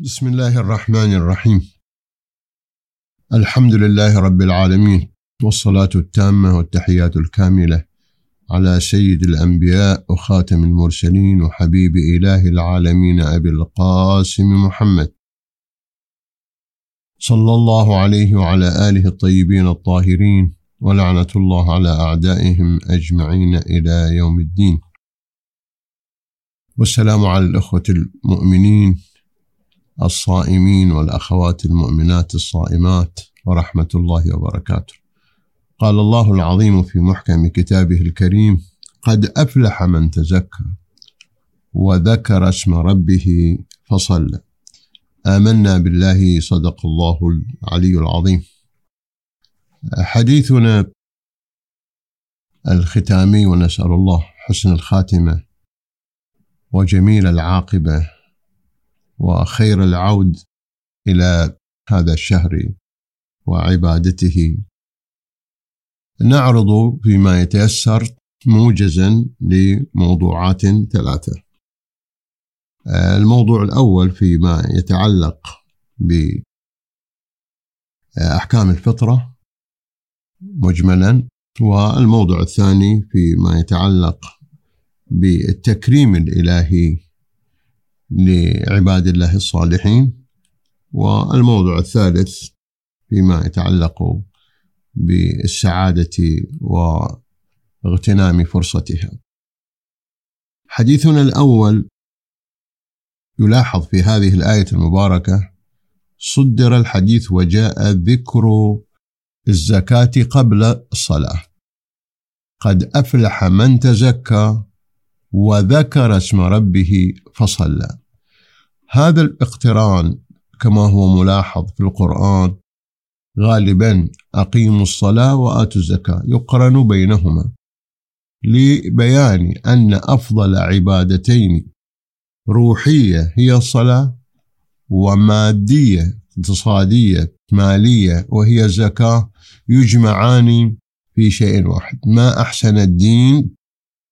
بسم الله الرحمن الرحيم الحمد لله رب العالمين والصلاة التامة والتحيات الكاملة على سيد الأنبياء وخاتم المرسلين وحبيب إله العالمين أبي القاسم محمد صلى الله عليه وعلى آله الطيبين الطاهرين ولعنة الله على أعدائهم أجمعين إلى يوم الدين والسلام على الأخوة المؤمنين الصائمين والأخوات المؤمنات الصائمات ورحمة الله وبركاته. قال الله العظيم في محكم كتابه الكريم قد أفلح من تزكى وذكر اسم ربه فصلى. آمنا بالله صدق الله العلي العظيم. حديثنا الختامي ونسأل الله حسن الخاتمة وجميل العاقبة. وخير العود إلى هذا الشهر وعبادته. نعرض فيما يتيسر موجزا لموضوعات ثلاثة. الموضوع الأول فيما يتعلق بأحكام الفطرة مجملا والموضوع الثاني فيما يتعلق بالتكريم الإلهي لعباد الله الصالحين. والموضوع الثالث فيما يتعلق بالسعادة واغتنام فرصتها. حديثنا الأول يلاحظ في هذه الآية المباركة صدر الحديث وجاء ذكر الزكاة قبل الصلاة. قد أفلح من تزكى وذكر اسم ربه فصلى. هذا الاقتران كما هو ملاحظ في القرآن غالبا أقيموا الصلاة وآتوا الزكاة يقرن بينهما. لبيان أن أفضل عبادتين روحية هي الصلاة ومادية اقتصادية مالية وهي الزكاة يجمعان في شيء واحد ما أحسن الدين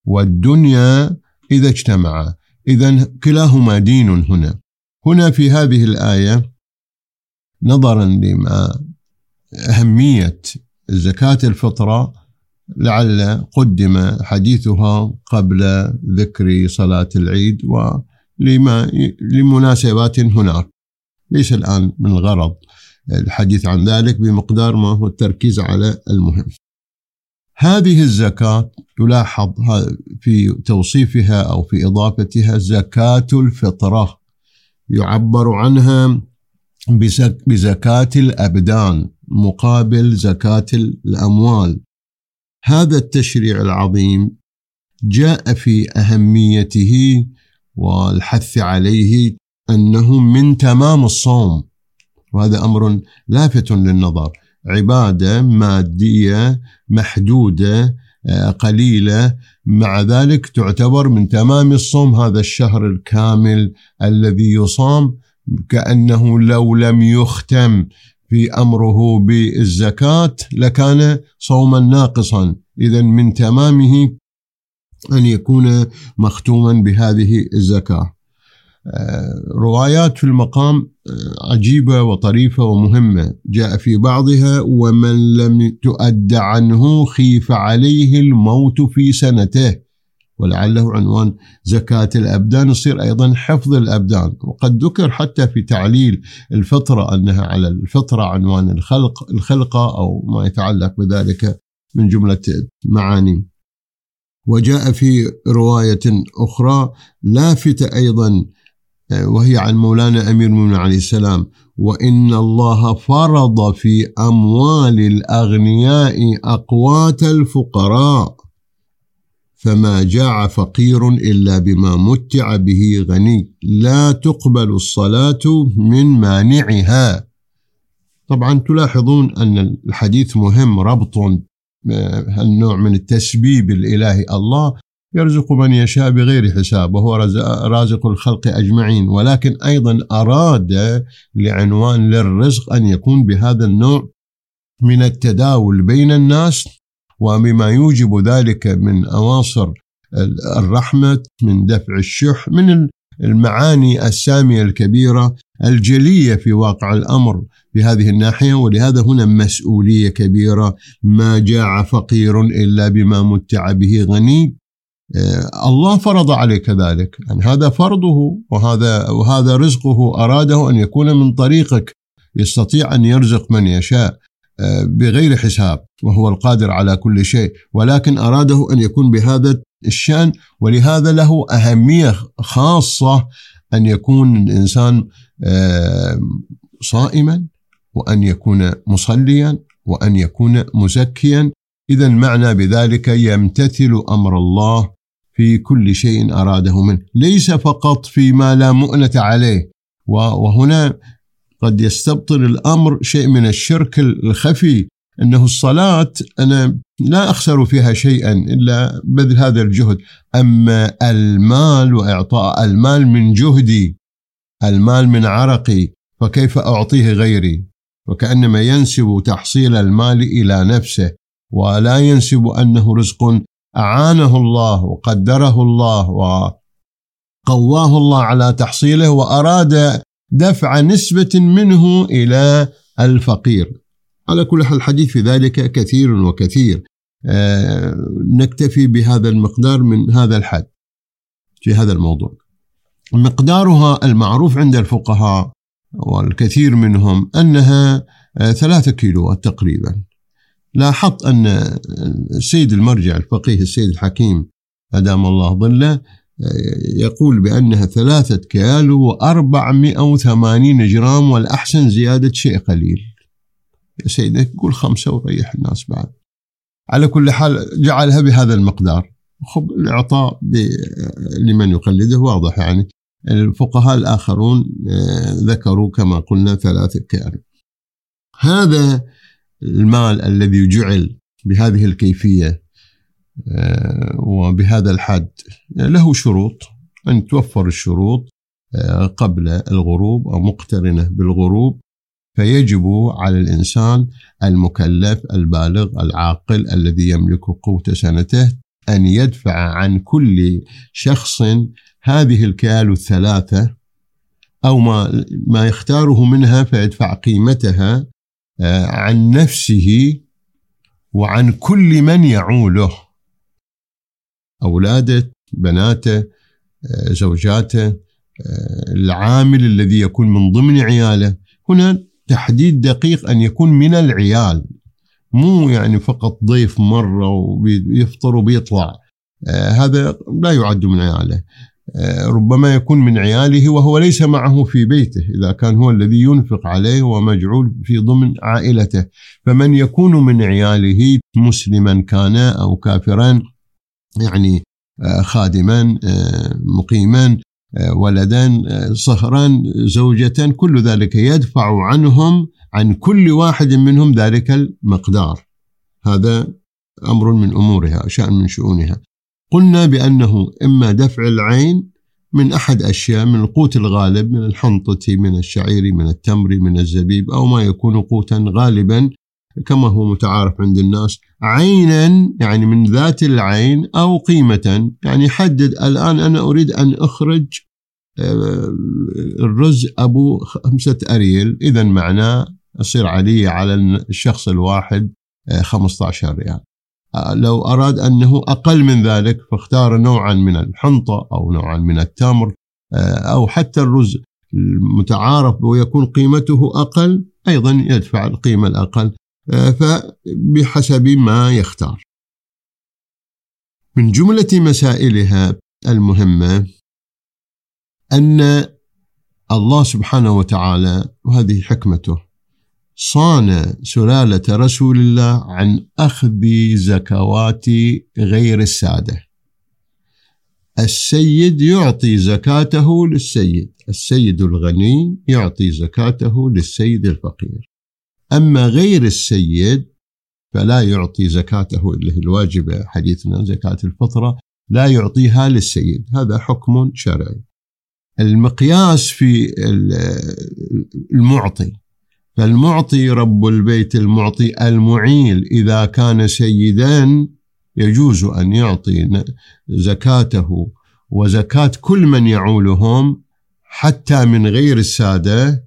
والدنيا إذا اجتمعا. إذا كلاهما دين هنا. هنا في هذه الآية نظرا لما أهمية زكاة الفطرة لعل قدم حديثها قبل ذكر صلاة العيد ولما لمناسبات هناك. ليس الآن من الغرض الحديث عن ذلك بمقدار ما هو التركيز على المهم. هذه الزكاة يلاحظ في توصيفها أو في إضافتها زكاة الفطرة. يعبر عنها بزكاة الأبدان مقابل زكاة الأموال. هذا التشريع العظيم جاء في أهميته والحث عليه أنه من تمام الصوم. وهذا أمر لافت للنظر. عبادة مادية محدودة قليلة. مع ذلك تعتبر من تمام الصوم هذا الشهر الكامل الذي يصام كأنه لو لم يختم في أمره بالزكاة لكان صوما ناقصا. إذا من تمامه أن يكون مختوما بهذه الزكاة. روايات في المقام آه، عجيبة وطريفة ومهمة. جاء في بعضها ومن لم تؤد عنه خيف عليه الموت في سنته. ولعله عنوان زكاة الأبدان. يصير أيضا حفظ الأبدان. وقد ذكر حتى في تعليل الفطرة أنها على الفطرة عنوان الخلق الخلقة أو ما يتعلق بذلك من جملة معاني. وجاء في رواية أخرى لافتة أيضا وهي عن مولانا أمير المؤمنين عليه السلام. وإن الله فرض في أموال الأغنياء أقوات الفقراء. فما جاع فقير إلا بما متع به غني. لا تقبل الصلاة من مانعها. طبعا تلاحظون أن الحديث مهم ربط النوع من التسبيب الإلهي الله. يرزق من يشاء بغير حساب وهو رازق الخلق أجمعين. ولكن أيضا أراد لعنوان للرزق أن يكون بهذا النوع من التداول بين الناس وبما يوجب ذلك من أواصر الرحمة من دفع الشح من المعاني السامية الكبيرة الجلية في واقع الأمر في هذه الناحية. ولهذا هنا مسؤولية كبيرة ما جاع فقير إلا بما متع به غني. الله فرض عليك ذلك. يعني هذا فرضه وهذا وهذا رزقه. أراده أن يكون من طريقك يستطيع أن يرزق من يشاء آه، بغير حساب وهو القادر على كل شيء. ولكن أراده أن يكون بهذا الشأن ولهذا له أهمية خاصة أن يكون الإنسان آه، صائما وأن يكون مصليا وأن يكون مزكيا. إذا معنى بذلك يمتثل أمر الله في كل شيء أراده منه. ليس فقط فيما لا مؤنة عليه. وهنا قد يستبطل الأمر شيء من الشرك الخفي أنه الصلاة أنا لا أخسر فيها شيئا إلا بذل هذا الجهد. أما المال وإعطاء المال من جهدي المال من عرقي فكيف أعطيه غيري؟ وكأنما ينسب تحصيل المال إلى نفسه ولا ينسب أنه رزق أعانه الله وقدره الله وقواه الله على تحصيله وأراد دفع نسبة منه إلى الفقير. على كل حال الحديث في ذلك كثير وكثير. آه، نكتفي بهذا المقدار من هذا الحد في هذا الموضوع. مقدارها المعروف عند الفقهاء والكثير منهم أنها آه، ثلاثة كيلو تقريبا. لاحظت أن السيد المرجع الفقيه السيد الحكيم أدام الله ظله يقول بأنها ثلاثة وأربعمائة وثمانين جرام والأحسن زيادة شيء قليل. يا سيدي قول خمسة وريح الناس بعد. على كل حال جعلها بهذا المقدار. خب الإعطاء لمن يقلده واضح يعني. الفقهاء الآخرون آه، ذكروا كما قلنا ثلاثة كيلو هذا المال الذي جعل بهذه الكيفية آه، وبهذا الحد. له شروط أن توفر الشروط آه، قبل الغروب أو مقترنة بالغروب. فيجب على الإنسان المكلف البالغ العاقل الذي يملك قوت سنته أن يدفع عن كل شخص هذه الكيال الثلاثة أو ما ما يختاره منها فيدفع قيمتها عن نفسه وعن كل من يعوله. أولاده بناته آه، زوجاته آه، العامل الذي يكون من ضمن عياله. هنا تحديد دقيق أن يكون من العيال مو يعني فقط ضيف مرة ويفطر وبيطلع. هذا لا يعد من عياله. آه، ربما يكون من عياله وهو ليس معه في بيته إذا كان هو الذي ينفق عليه ومجعول في ضمن عائلته. فمن يكون من عياله مسلما كان أو كافرا يعني آه، خادما آه، مقيما ولدا صهرا زوجة كل ذلك يدفع عنهم عن كل واحد منهم ذلك المقدار. هذا أمر من أمورها شأن من شؤونها. قلنا بأنه إما دفع العين من أحد أشياء من القوت الغالب من الحنطة من الشعير من التمر من الزبيب أو ما يكون قوتا غالبا كما هو متعارف عند الناس. عينا يعني من ذات العين أو قيمة. يعني حدد الآن أنا أريد أن أخرج آه، الرز أبو خمسة أريل. إذا معناه يصير علي على الشخص الواحد 15 آه، ريال. لو أراد أنه أقل من ذلك فاختار نوعا من الحنطة أو نوعا من التمر آه، أو حتى الرز المتعارف ويكون قيمته أقل أيضا يدفع القيمة الأقل آه، فبحسب ما يختار. من جملة مسائلها المهمة أن الله سبحانه وتعالى وهذه حكمته صان سلالة رسول الله عن أخذ زكوات غير السادة. السيد يعطي زكاته للسيد السيد الغني يعطي زكاته للسيد الفقير. أما غير السيد فلا يعطي زكاته اللي هي الواجبة حديثنا زكاة الفطرة لا يعطيها للسيد. هذا حكم شرعي. المقياس في المعطي. فالمعطي رب البيت المعطي المعيل إذا كان سيدا يجوز أن يعطي زكاته وزكاة كل من يعولهم حتى من غير السادة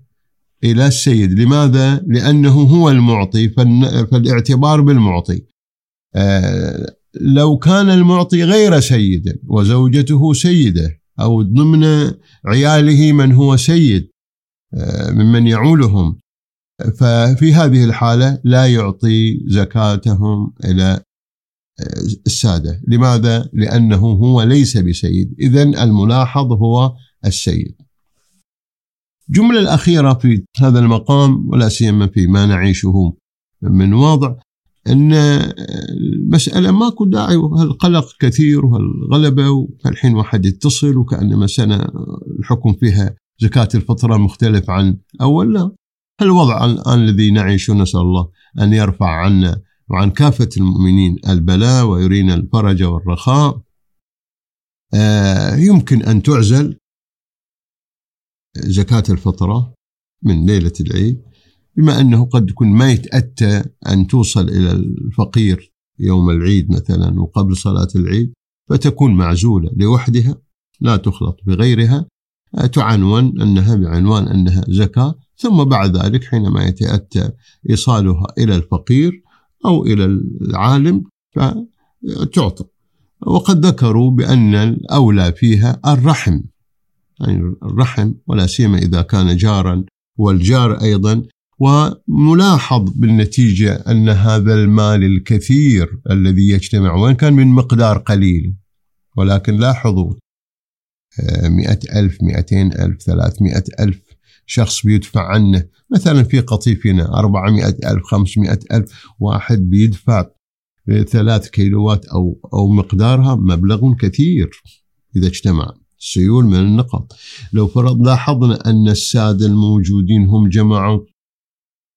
إلى السيد. لماذا؟ لأنه هو المعطي فالاعتبار بالمعطي. آه، لو كان المعطي غير سيد وزوجته سيدة أو ضمن عياله من هو سيد آه، ممن يعولهم ففي هذه الحالة لا يعطي زكاتهم إلى آه، السادة. لماذا؟ لأنه هو ليس بسيد. إذا الملاحظ هو السيد. الجملة الأخيرة في هذا المقام ولا سيما في ما نعيشه من وضع أن المسألة ماكو داعي وهالقلق كثير وهالغلبة فالحين واحد يتصل وكأنما سنة الحكم فيها زكاة الفطرة مختلف عن أول. لا. الوضع الآن الذي نعيشه نسأل الله أن يرفع عنا وعن كافة المؤمنين البلاء ويرينا الفرج والرخاء. آه، يمكن أن تعزل زكاة الفطرة من ليلة العيد بما أنه قد يكون ما يتأتى أن توصل إلى الفقير يوم العيد مثلا وقبل صلاة العيد فتكون معزولة لوحدها لا تخلط بغيرها. تعنون أنها بعنوان أنها زكاة. ثم بعد ذلك حينما يتأتى إيصالها إلى الفقير أو إلى العالم فتعطى. وقد ذكروا بأن الأولى فيها الرحم يعني الرحم ولا سيما إذا كان جارا والجار أيضا وملاحظ بالنتيجة أن هذا المال الكثير الذي يجتمع وإن كان من مقدار قليل ولكن لاحظوا آه، مئة ألف مئتين ألف ثلاثمائة ألف شخص بيدفع عنه. مثلا في قطيفنا أربعمائة ألف خمسمائة ألف واحد بيدفع ثلاث كيلوات أو, أو مقدارها مبلغ كثير إذا اجتمع. سيول من النقط لو فرض لاحظنا أن السادة الموجودين هم جمعوا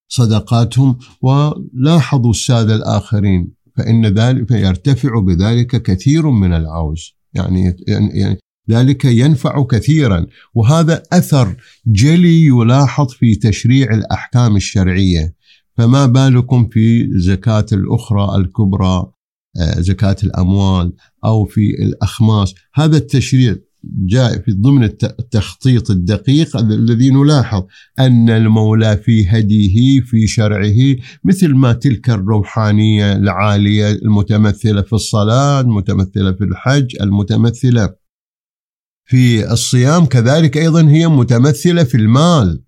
صدقاتهم ولاحظوا السادة الآخرين فإن ذلك فيرتفع بذلك كثير من العوز. يعني, يعني ذلك ينفع كثيرا. وهذا أثر جلي يلاحظ في تشريع الأحكام الشرعية. فما بالكم في زكاة الأخرى الكبرى آه، زكاة الأموال أو في الأخماس؟ هذا التشريع جاء في ضمن التخطيط الدقيق الذي نلاحظ أن المولى في هديه في شرعه مثل ما تلك الروحانية العالية المتمثلة في الصلاة المتمثلة في الحج المتمثلة في الصيام كذلك أيضا هي متمثلة في المال.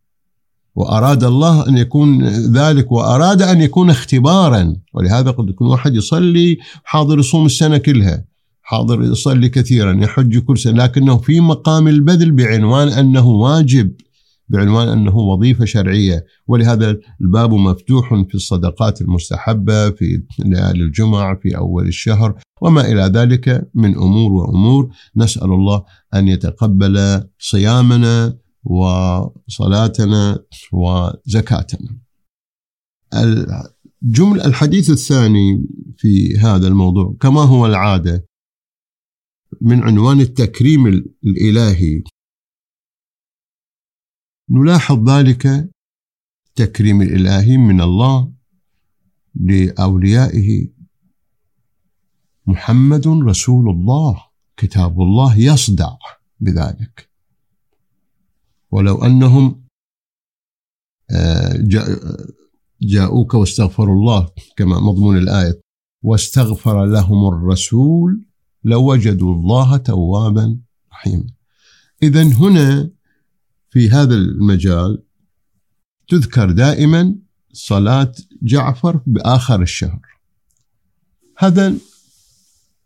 وأراد الله أن يكون ذلك وأراد أن يكون اختبارا. ولهذا قد يكون واحد يصلي حاضر يصوم السنة كلها حاضر يصلي كثيرا يحج كل سنة لكنه في مقام البذل بعنوان أنه واجب. بعنوان أنه وظيفة شرعية. ولهذا الباب مفتوح في الصدقات المستحبة في ليالي الجمعة في أول الشهر وما إلى ذلك من أمور وأمور. نسأل الله أن يتقبل صيامنا وصلاتنا وزكاتنا. الجمل الحديث الثاني في هذا الموضوع كما هو العادة من عنوان التكريم الإلهي. نلاحظ ذلك التكريم الإلهي من الله لأوليائه. محمد رسول الله كتاب الله يصدع بذلك. ولو أنهم آه، جاءوك واستغفروا الله كما مضمون الآية واستغفر لهم الرسول لوجدوا الله توابا رحيما. إذا هنا في هذا المجال تذكر دائما صلاة جعفر بآخر الشهر. هذا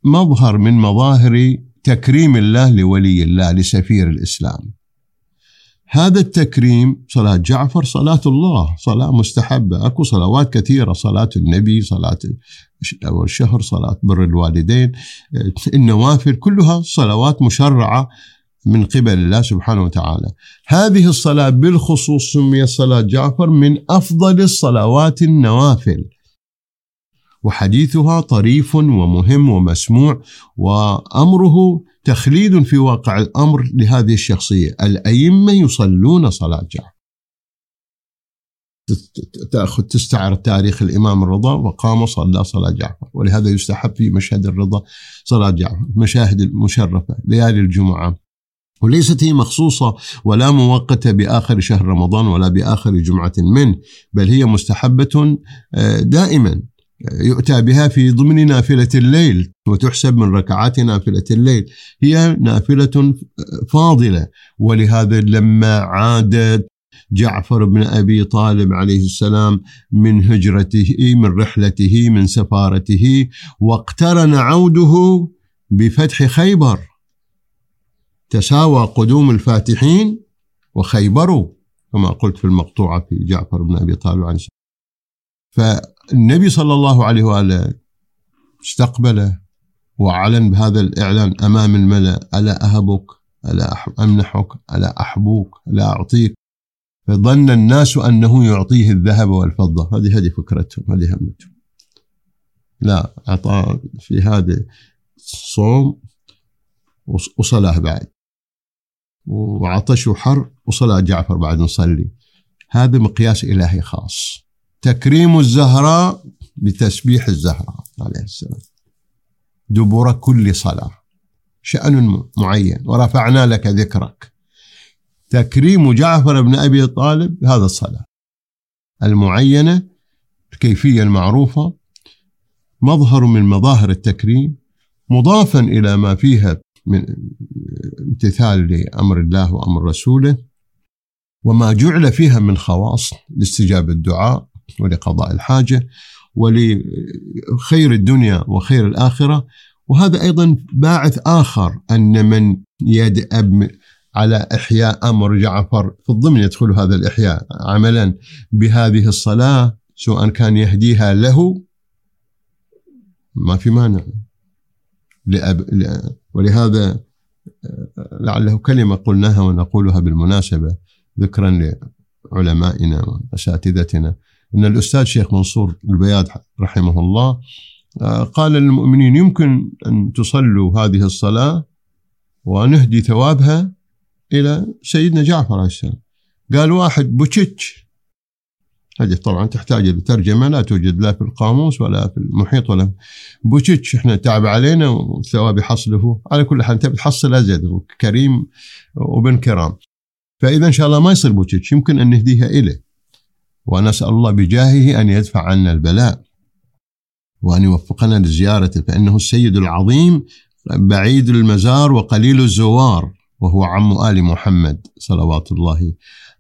مظهر من مظاهر تكريم الله لولي الله لسفير الإسلام. هذا التكريم صلاة جعفر صلاة الله صلاة مستحبة. أكو صلوات كثيرة صلاة النبي صلاة أول الشهر صلاة بر الوالدين. النوافل كلها صلوات مشرعة من قبل الله سبحانه وتعالى. هذه الصلاة بالخصوص سميت صلاة جعفر من أفضل الصلوات النوافل. وحديثها طريف ومهم ومسموع وأمره تخليد في واقع الأمر لهذه الشخصية. الأئمة يصلون صلاة جعفر. تأخذ تستعرض تاريخ الإمام الرضا وقام وصلى صلاة جعفر. ولهذا يستحب في مشهد الرضا صلاة جعفر مشاهد المشرفة ليالي الجمعة. وليست هي مخصوصة ولا مؤقتة بآخر شهر رمضان ولا بآخر جمعة منه بل هي مستحبة آه، دائما يؤتى بها في ضمن نافلة الليل وتحسب من ركعات نافلة الليل. هي نافلة فاضلة. ولهذا لما عادت جعفر بن أبي طالب عليه السلام من هجرته من رحلته من سفارته واقترن عوده بفتح خيبر. تساوى قدوم الفاتحين وخيبر كما قلت في المقطوعة في جعفر بن أبي طالب السلام فالنبي صلى الله عليه وآله استقبله وأعلن بهذا الإعلان أمام الملأ ألا أهبك؟ ألا أمنحك؟ ألا أحبوك؟ ألا أعطيك؟ فظن الناس أنه يعطيه الذهب والفضة. هذه هذه فكرتهم هذه همتهم. لا اعطاه في هذا صوم وصلاة بعد. وعطش وحر وصلاه جعفر بعد نصلي هذا مقياس إلهي خاص. تكريم الزهراء بتسبيح الزهراء عليه السلام. دبر كل صلاة. شأن معين. ورفعنا لك ذكرك. تكريم جعفر بن أبي طالب هذا الصلاة. المعينة الكيفية المعروفة. مظهر من مظاهر التكريم. مضافا إلى ما فيها من امتثال لأمر الله وأمر رسوله وما جعل فيها من خواص لاستجابة الدعاء ولقضاء الحاجة ولخير الدنيا وخير الآخرة. وهذا أيضا باعث آخر أن من يدأب على إحياء أمر جعفر في الضمن يدخل هذا الإحياء عملا بهذه الصلاة سواء كان يهديها له. ما في مانع. لأب ولهذا لعله كلمة قلناها ونقولها بالمناسبة ذكرا لعلمائنا وأساتذتنا. أن الأستاذ شيخ منصور البياد رحمه الله قال للمؤمنين يمكن أن تصلوا هذه الصلاة ونهدي ثوابها إلى سيدنا جعفر عليه السلام. قال واحد بوتشيتش. هذه طبعا تحتاج لترجمة لا توجد لا في القاموس ولا في المحيط ولا بوتشيتش. إحنا تعب علينا والثواب يحصله. على كل حال انت بتحصل أزيد. كريم وابن كرام. فإذا إن شاء الله ما يصير بوتشيتش. يمكن أن نهديها إليه. ونسأل الله بجاهه أن يدفع عنا البلاء. وأن يوفقنا لزيارته. فإنه السيد العظيم بعيد المزار وقليل الزوار. وهو عم آل محمد صلوات الله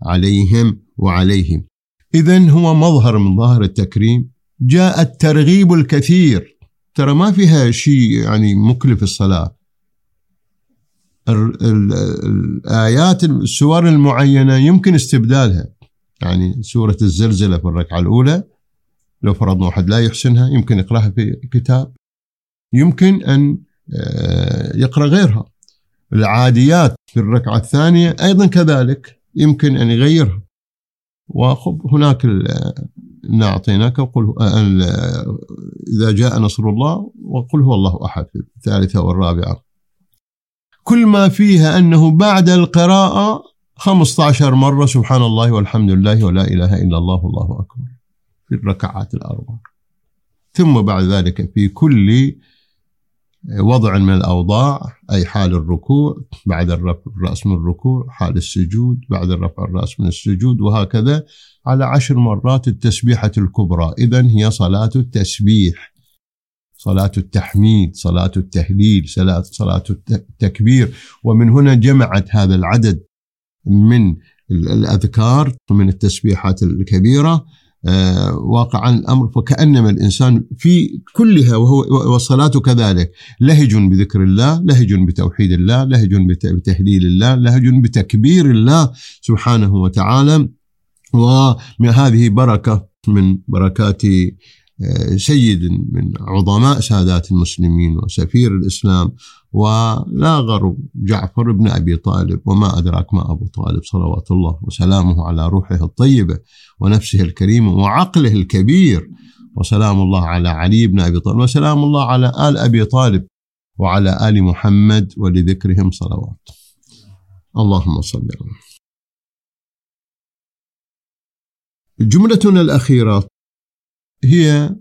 عليهم وعليهم. إذا هو مظهر من ظاهر التكريم. جاء الترغيب الكثير. ترى ما فيها شيء يعني مكلف الصلاة. الآيات السور المعينة يمكن استبدالها. يعني سورة الزلزلة في الركعة الأولى لو فرضنا واحد لا يحسنها يمكن يقرأها في كتاب. يمكن أن آه، يقرأ غيرها. العاديات في الركعة الثانية أيضا كذلك يمكن أن يغيرها. وخب هناك إنا أعطيناك وقل إذا جاء نصر الله وقل هو الله أحد في الثالثة والرابعة. كل ما فيها أنه بعد القراءة 15 مرة سبحان الله والحمد لله ولا إله إلا الله والله أكبر في الركعات الأربع. ثم بعد ذلك في كل وضع من الأوضاع أي حال الركوع بعد الرفع الرأس من الركوع حال السجود بعد الرفع الرأس من السجود وهكذا على عشر مرات التسبيحة الكبرى. إذا هي صلاة التسبيح صلاة التحميد صلاة التهليل صلاة, صلاة التكبير. ومن هنا جمعت هذا العدد من الأذكار من التسبيحات الكبيرة. واقعا الأمر فكأنما الإنسان في كلها وهو والصلاة كذلك لهج بذكر الله، لهج بتوحيد الله، لهج بتهليل الله، لهج بتكبير الله سبحانه وتعالى وهذه بركة من بركات سيد من عظماء سادات المسلمين وسفير الإسلام ولا غرب. جعفر بن أبي طالب وما أدراك ما أبو طالب صلوات الله وسلامه على روحه الطيبة ونفسه الكريمة وعقله الكبير وسلام الله على علي بن أبي طالب وسلام الله على آل أبي طالب وعلى آل محمد ولذكرهم صلوات. اللهم صل على جملتنا الأخيرة هي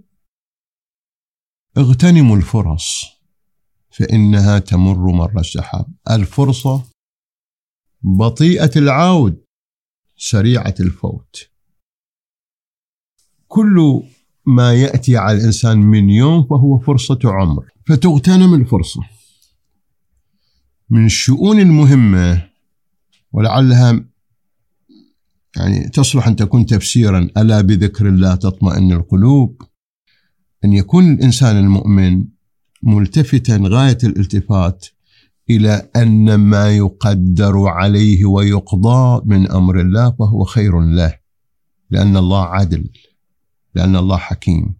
اغتنموا الفرص فإنها تمر مر السحاب. الفرصة بطيئة العود سريعة الفوت. كل ما يأتي على الإنسان من يوم فهو فرصة عمر. فتغتنم الفرصة من الشؤون المهمة ولعلها يعني تصلح أن تكون تفسيرا ألا بذكر الله تطمئن القلوب؟ أن يكون الإنسان المؤمن ملتفتا غاية الالتفات إلى أن ما يقدر عليه ويقضى من أمر الله فهو خير له لأن الله عدل لأن الله حكيم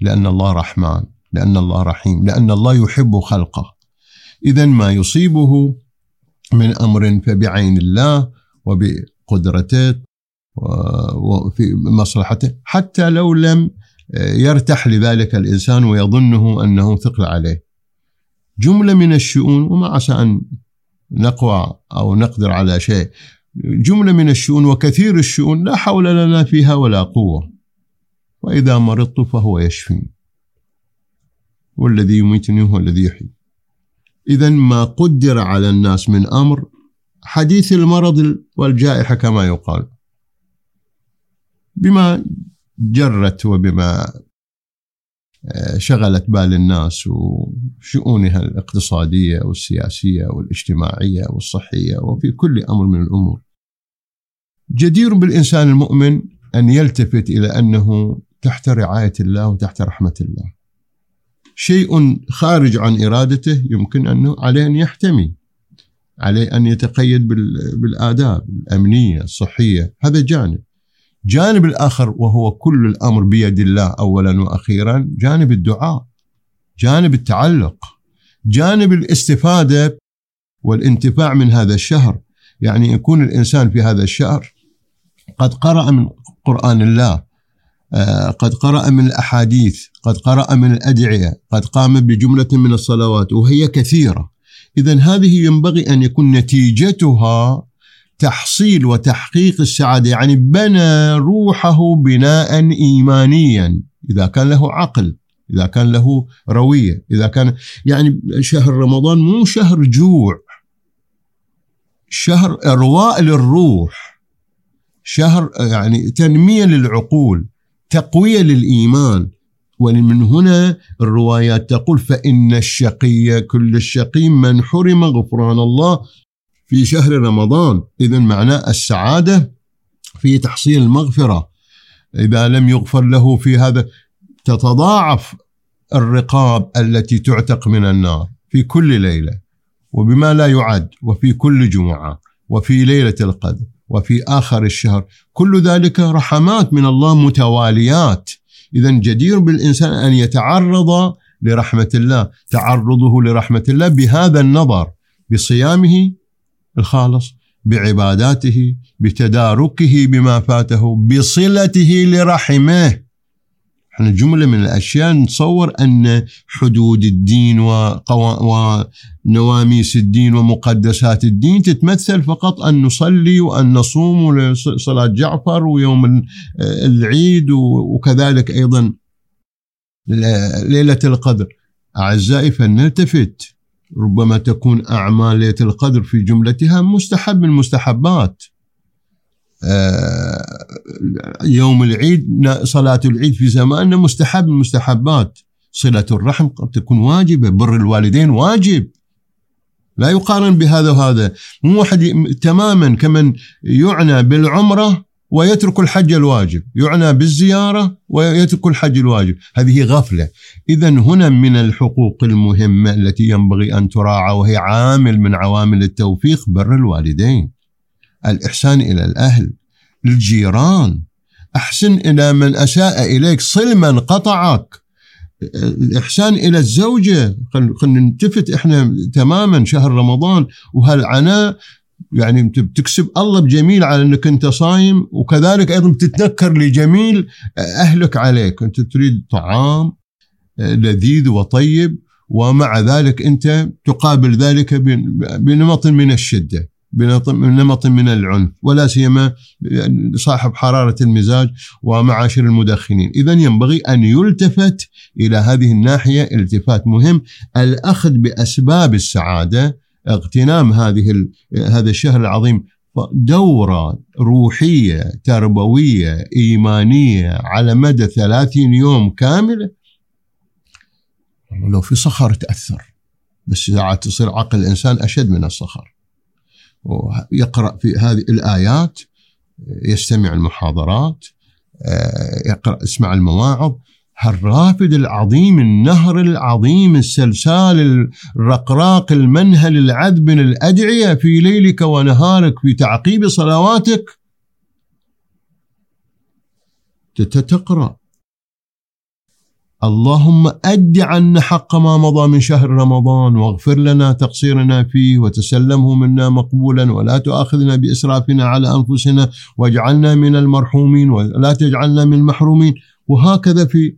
لأن الله رحمن لأن الله رحيم لأن الله يحب خلقه. إذا ما يصيبه من أمر فبعين الله وبقدرته وفي مصلحته حتى لو لم يرتاح لذلك الإنسان ويظنه أنه ثقل عليه. جملة من الشؤون وما عسى أن نقوى أو نقدر على شيء. جملة من الشؤون وكثير الشؤون لا حول لنا فيها ولا قوة. وإذا مرضت فهو يشفين والذي يميتني هو الذي يحيي. إذا ما قدر على الناس من أمر حديث المرض والجائحة كما يقال. بما جرت وبما آه، شغلت بال الناس وشؤونها الاقتصادية والسياسية والاجتماعية والصحية وفي كل أمر من الأمور. جدير بالإنسان المؤمن أن يلتفت إلى أنه تحت رعاية الله وتحت رحمة الله. شيء خارج عن إرادته يمكن أنه عليه أن يحتمي عليه أن يتقيد بالآداب الأمنية الصحية. هذا جانب. جانب الآخر وهو كل الأمر بيد الله أولا وأخيرا جانب الدعاء جانب التعلق جانب الاستفادة والانتفاع من هذا الشهر. يعني يكون الإنسان في هذا الشهر قد قرأ من قرآن الله آه، قد قرأ من الأحاديث قد قرأ من الأدعية قد قام بجملة من الصلوات وهي كثيرة. إذا هذه ينبغي أن يكون نتيجتها تحصيل وتحقيق السعادة يعني بنى روحه بناء إيمانيا. إذا كان له عقل إذا كان له روية إذا كان يعني شهر رمضان مو شهر جوع. شهر إرواء للروح. شهر يعني تنمية للعقول تقوية للإيمان. ومن هنا الروايات تقول فإن الشقي كل الشقي من حرم غفران الله في شهر رمضان. إذا معناه السعادة في تحصيل المغفرة. إذا لم يغفر له في هذا تتضاعف الرقاب التي تعتق من النار في كل ليلة وبما لا يعد وفي كل جمعة وفي ليلة القدر وفي آخر الشهر. كل ذلك رحمات من الله متواليات. إذا جدير بالإنسان أن يتعرض لرحمة الله تعرضه لرحمة الله بهذا النظر بصيامه الخالص بعباداته بتداركه بما فاته بصلته لرحمه. إحنا جملة من الأشياء نتصور أن حدود الدين ونواميس الدين ومقدسات الدين تتمثل فقط أن نصلي وأن نصوم صلاه جعفر ويوم العيد وكذلك أيضا ليلة القدر. أعزائي فلنلتفت. ربما تكون أعمال ليلة القدر في جملتها مستحب من المستحبات آه، يوم العيد صلاة العيد في زماننا مستحب من المستحبات صلة الرحم قد تكون واجبة بر الوالدين واجب. لا يقارن بهذا وهذا. مو واحد تماما كمن يعنى بالعمرة ويترك الحج الواجب. يعنى بالزيارة ويترك الحج الواجب. هذه غفلة. إذا هنا من الحقوق المهمة التي ينبغي أن تراعى وهي عامل من عوامل التوفيق بر الوالدين. الإحسان إلى الأهل. الجيران. أحسن إلى من أساء إليك صل من قطعك. الإحسان إلى الزوجة. خلينا نلتفت إحنا تماما شهر رمضان وهالعناء يعني بتكسب الله بجميل على إنك أنت صايم وكذلك أيضا بتتنكر لجميل أهلك عليك. أنت تريد طعام آه، لذيذ وطيب ومع ذلك أنت تقابل ذلك بنمط من الشدة بنمط من العنف ولا سيما صاحب حرارة المزاج ومعاشر المدخنين، اذا ينبغي أن يلتفت إلى هذه الناحية التفات مهم، الأخذ بأسباب السعادة اغتنام هذه هذا الشهر العظيم. دورة روحية تربوية إيمانية على مدى ثلاثين يوم كاملة لو في صخر تأثر. بس ساعات تصير عقل الإنسان أشد من الصخر. ويقرأ في هذه الآيات يستمع المحاضرات آه، يقرأ يسمع المواعظ. هالرافد العظيم النهر العظيم السلسال الرقراق المنهل العذب الأدعية في ليلك ونهارك في تعقيب صلواتك. تقرأ اللهم أد عنا حق ما مضى من شهر رمضان واغفر لنا تقصيرنا فيه وتسلمه منا مقبولا ولا تؤاخذنا بإسرافنا على أنفسنا واجعلنا من المرحومين ولا تجعلنا من المحرومين. وهكذا في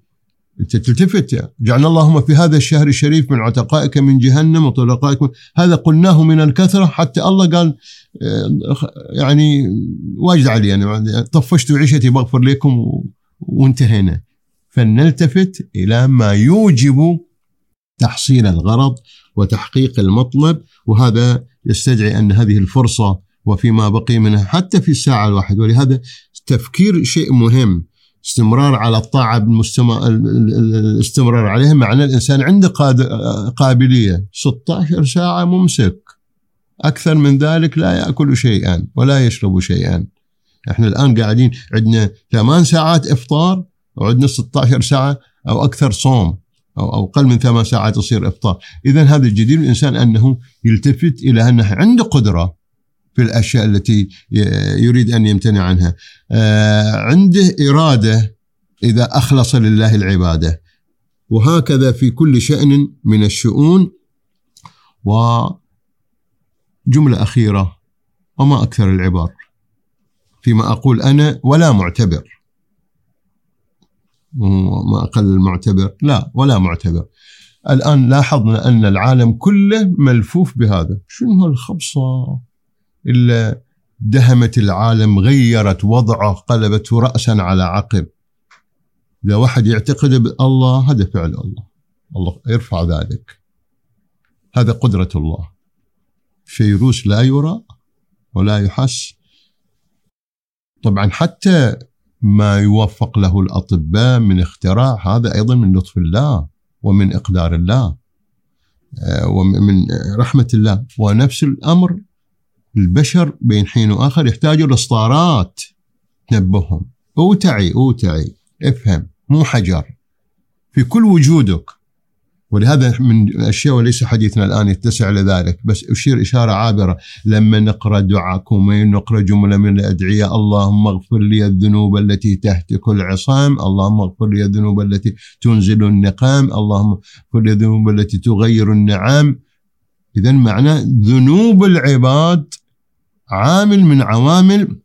تلتفت جعلنا اللهم في هذا الشهر الشريف من عتقائك من جهنم وطلقائك. هذا قلناه من الكثرة حتى الله قال آه، يعني واجد علي. يعني طفشت عيشتي بغفر لكم وانتهينا. فلنلتفت إلى ما يوجب تحصيل الغرض وتحقيق المطلب. وهذا يستدعي أن هذه الفرصة وفيما بقي منها حتى في الساعة الواحدة ولهذا تفكير شيء مهم. استمرار على الطاعة الاستمرار عليها معنى الإنسان عنده قابلية. 16 ساعة ممسك. أكثر من ذلك لا يأكل شيئا ولا يشرب شيئا. إحنا الآن قاعدين عندنا ثمان ساعات إفطار وعندنا 16 ساعة أو أكثر صوم أو أقل من ثمان ساعات يصير إفطار. إذا هذا الجدير الإنسان أنه يلتفت إلى أنه عنده قدرة في الأشياء التي يريد أن يمتنع عنها. آه، عنده إرادة إذا أخلص لله العبادة. وهكذا في كل شأن من الشؤون. وجملة أخيرة وما أكثر العبار فيما أقول أنا ولا معتبر. ما أقل المعتبر لا ولا معتبر. الآن لاحظنا أن العالم كله ملفوف بهذا. شنو هالخبصة؟ إلا دهمت العالم غيرت وضعه قلبته رأسا على عقب. إذا واحد يعتقد بالله هذا فعل الله. الله يرفع ذلك. هذا قدرة الله. فيروس لا يرى ولا يحس. طبعا حتى ما يوفق له الأطباء من اختراع هذا أيضا من لطف الله ومن إقدار الله. آه، ومن رحمة الله. ونفس الأمر البشر بين حين وآخر يحتاجوا لإصدارات تنبههم. أوتعي أوتعي افهم مو حجر. في كل وجودك. ولهذا من الأشياء وليس حديثنا الآن يتسع لذلك بس أشير إشارة عابرة. لما نقرأ دعاكم نقرأ جملة من الأدعية اللهم اغفر لي الذنوب التي تهتك العصام، اللهم اغفر لي الذنوب التي تنزل النقام، اللهم اغفر لي الذنوب التي تغير النعام. اذا معنى ذنوب العباد عامل من عوامل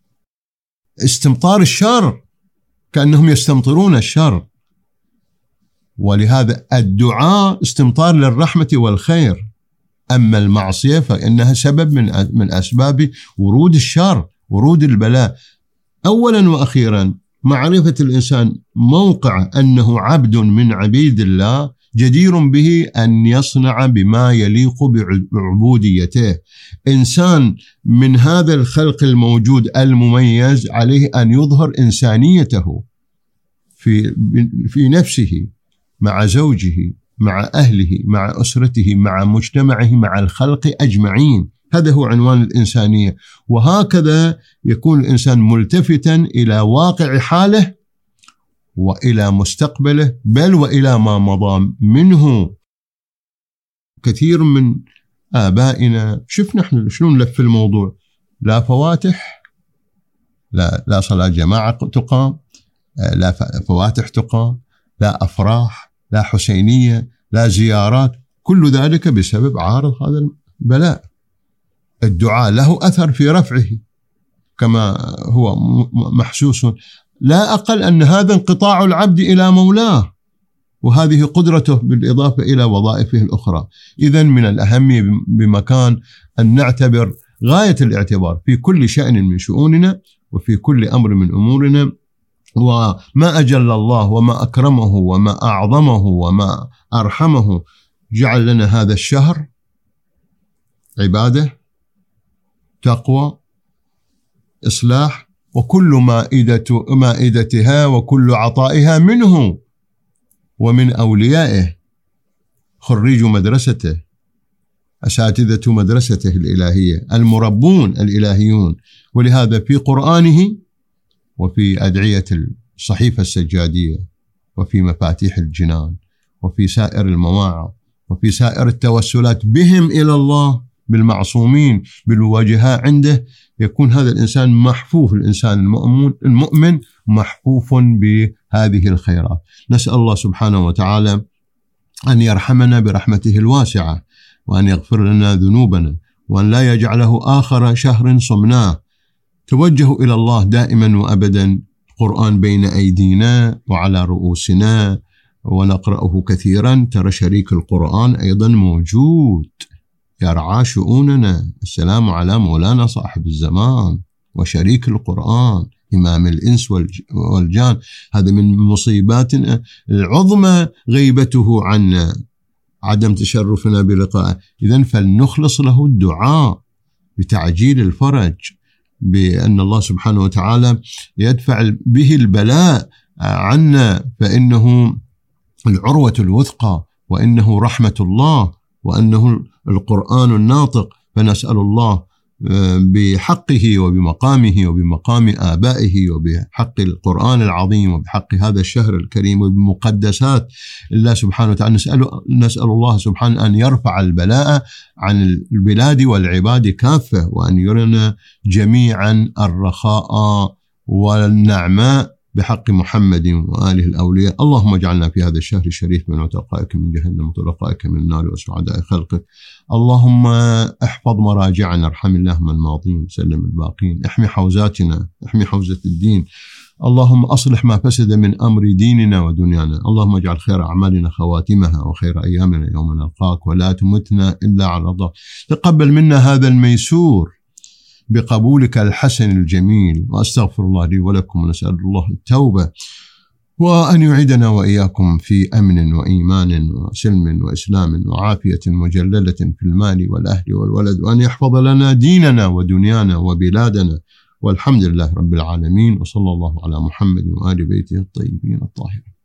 استمطار الشر كأنهم يستمطرون الشر. ولهذا الدعاء استمطار للرحمة والخير. أما المعصية فإنها سبب من من أسباب ورود الشر ورود البلاء. اولا وأخيرا معرفة الإنسان موقع أنه عبد من عبيد الله جدير به أن يصنع بما يليق بعبوديته. إنسان من هذا الخلق الموجود المميز عليه أن يظهر إنسانيته في في نفسه مع زوجه مع أهله مع أسرته مع مجتمعه مع الخلق أجمعين. هذا هو عنوان الإنسانية. وهكذا يكون الإنسان ملتفتا إلى واقع حاله وإلى مستقبله بل وإلى ما مضى منه. كثير من آبائنا شفنا إحنا شلون نلف الموضوع لا فواتح لا لا صلاة جماعة تقام لا فواتح تقام لا أفراح لا حسينية لا زيارات كل ذلك بسبب عارض هذا البلاء. الدعاء له أثر في رفعه كما هو محسوس لا أقل أن هذا انقطاع العبد إلى مولاه وهذه قدرته بالإضافة إلى وظائفه الأخرى. إذا من الأهم بمكان أن نعتبر غاية الاعتبار في كل شأن من شؤوننا وفي كل أمر من أمورنا وما أجل الله وما أكرمه وما أعظمه وما أرحمه جعل لنا هذا الشهر عبادة تقوى إصلاح وكل مائدة مائدتها وكل عطائها منه ومن أوليائه. خريج مدرسته. أساتذة مدرسته الإلهية. المربون الإلهيون. ولهذا في قرآنه وفي أدعية الصحيفة السجادية وفي مفاتيح الجنان وفي سائر المواعظ وفي سائر التوسلات بهم إلى الله بالمعصومين بالواجهاء عنده يكون هذا الإنسان محفوف الإنسان المؤمن, المؤمن محفوف بهذه الخيرات. نسأل الله سبحانه وتعالى أن يرحمنا برحمته الواسعة وأن يغفر لنا ذنوبنا وأن لا يجعله آخر شهر صمناه توجهوا إلى الله دائما وأبدا القرآن بين أيدينا وعلى رؤوسنا ونقرأه كثيرا ترى شريك القرآن أيضا موجود. يرعى شؤوننا السلام على مولانا صاحب الزمان وشريك القرآن إمام الإنس والجان. هذا من مصيباتنا العظمى غيبته عنا عدم تشرفنا بلقائه. إذا فلنخلص له الدعاء بتعجيل الفرج بأن الله سبحانه وتعالى يدفع به البلاء عنا فإنه العروة الوثقى وإنه رحمة الله. وأنه القرآن الناطق فنسأل الله بحقه وبمقامه وبمقام آبائه وبحق القرآن العظيم وبحق هذا الشهر الكريم وبمقدسات الله سبحانه وتعالى. نسأل, نسأل الله سبحانه أن يرفع البلاء عن البلاد والعباد كافة وأن يرنا جميعا الرخاء والنعماء بحق محمد وآله الأولياء. اللهم اجعلنا في هذا الشهر الشريف من عتقائك من جهنم وطلقائك من النار وسعداء خلقك. اللهم احفظ مراجعنا ارحم اللهم الماضين سلم الباقين. احمي حوزاتنا احمي حوزة الدين. اللهم أصلح ما فسد من أمر ديننا ودنيانا. اللهم اجعل خير أعمالنا خواتمها وخير أيامنا يوم نلقاك. ولا تمتنا إلا على رضاك تقبل منا هذا الميسور. بقبولك الحسن الجميل وأستغفر الله لي ولكم ونسأل الله التوبة وأن يعيدنا وإياكم في أمن وإيمان وسلم وإسلام وعافية مجللة في المال والأهل والولد وأن يحفظ لنا ديننا ودنيانا وبلادنا والحمد لله رب العالمين وصلى الله على محمد وآل بيته الطيبين الطاهرين.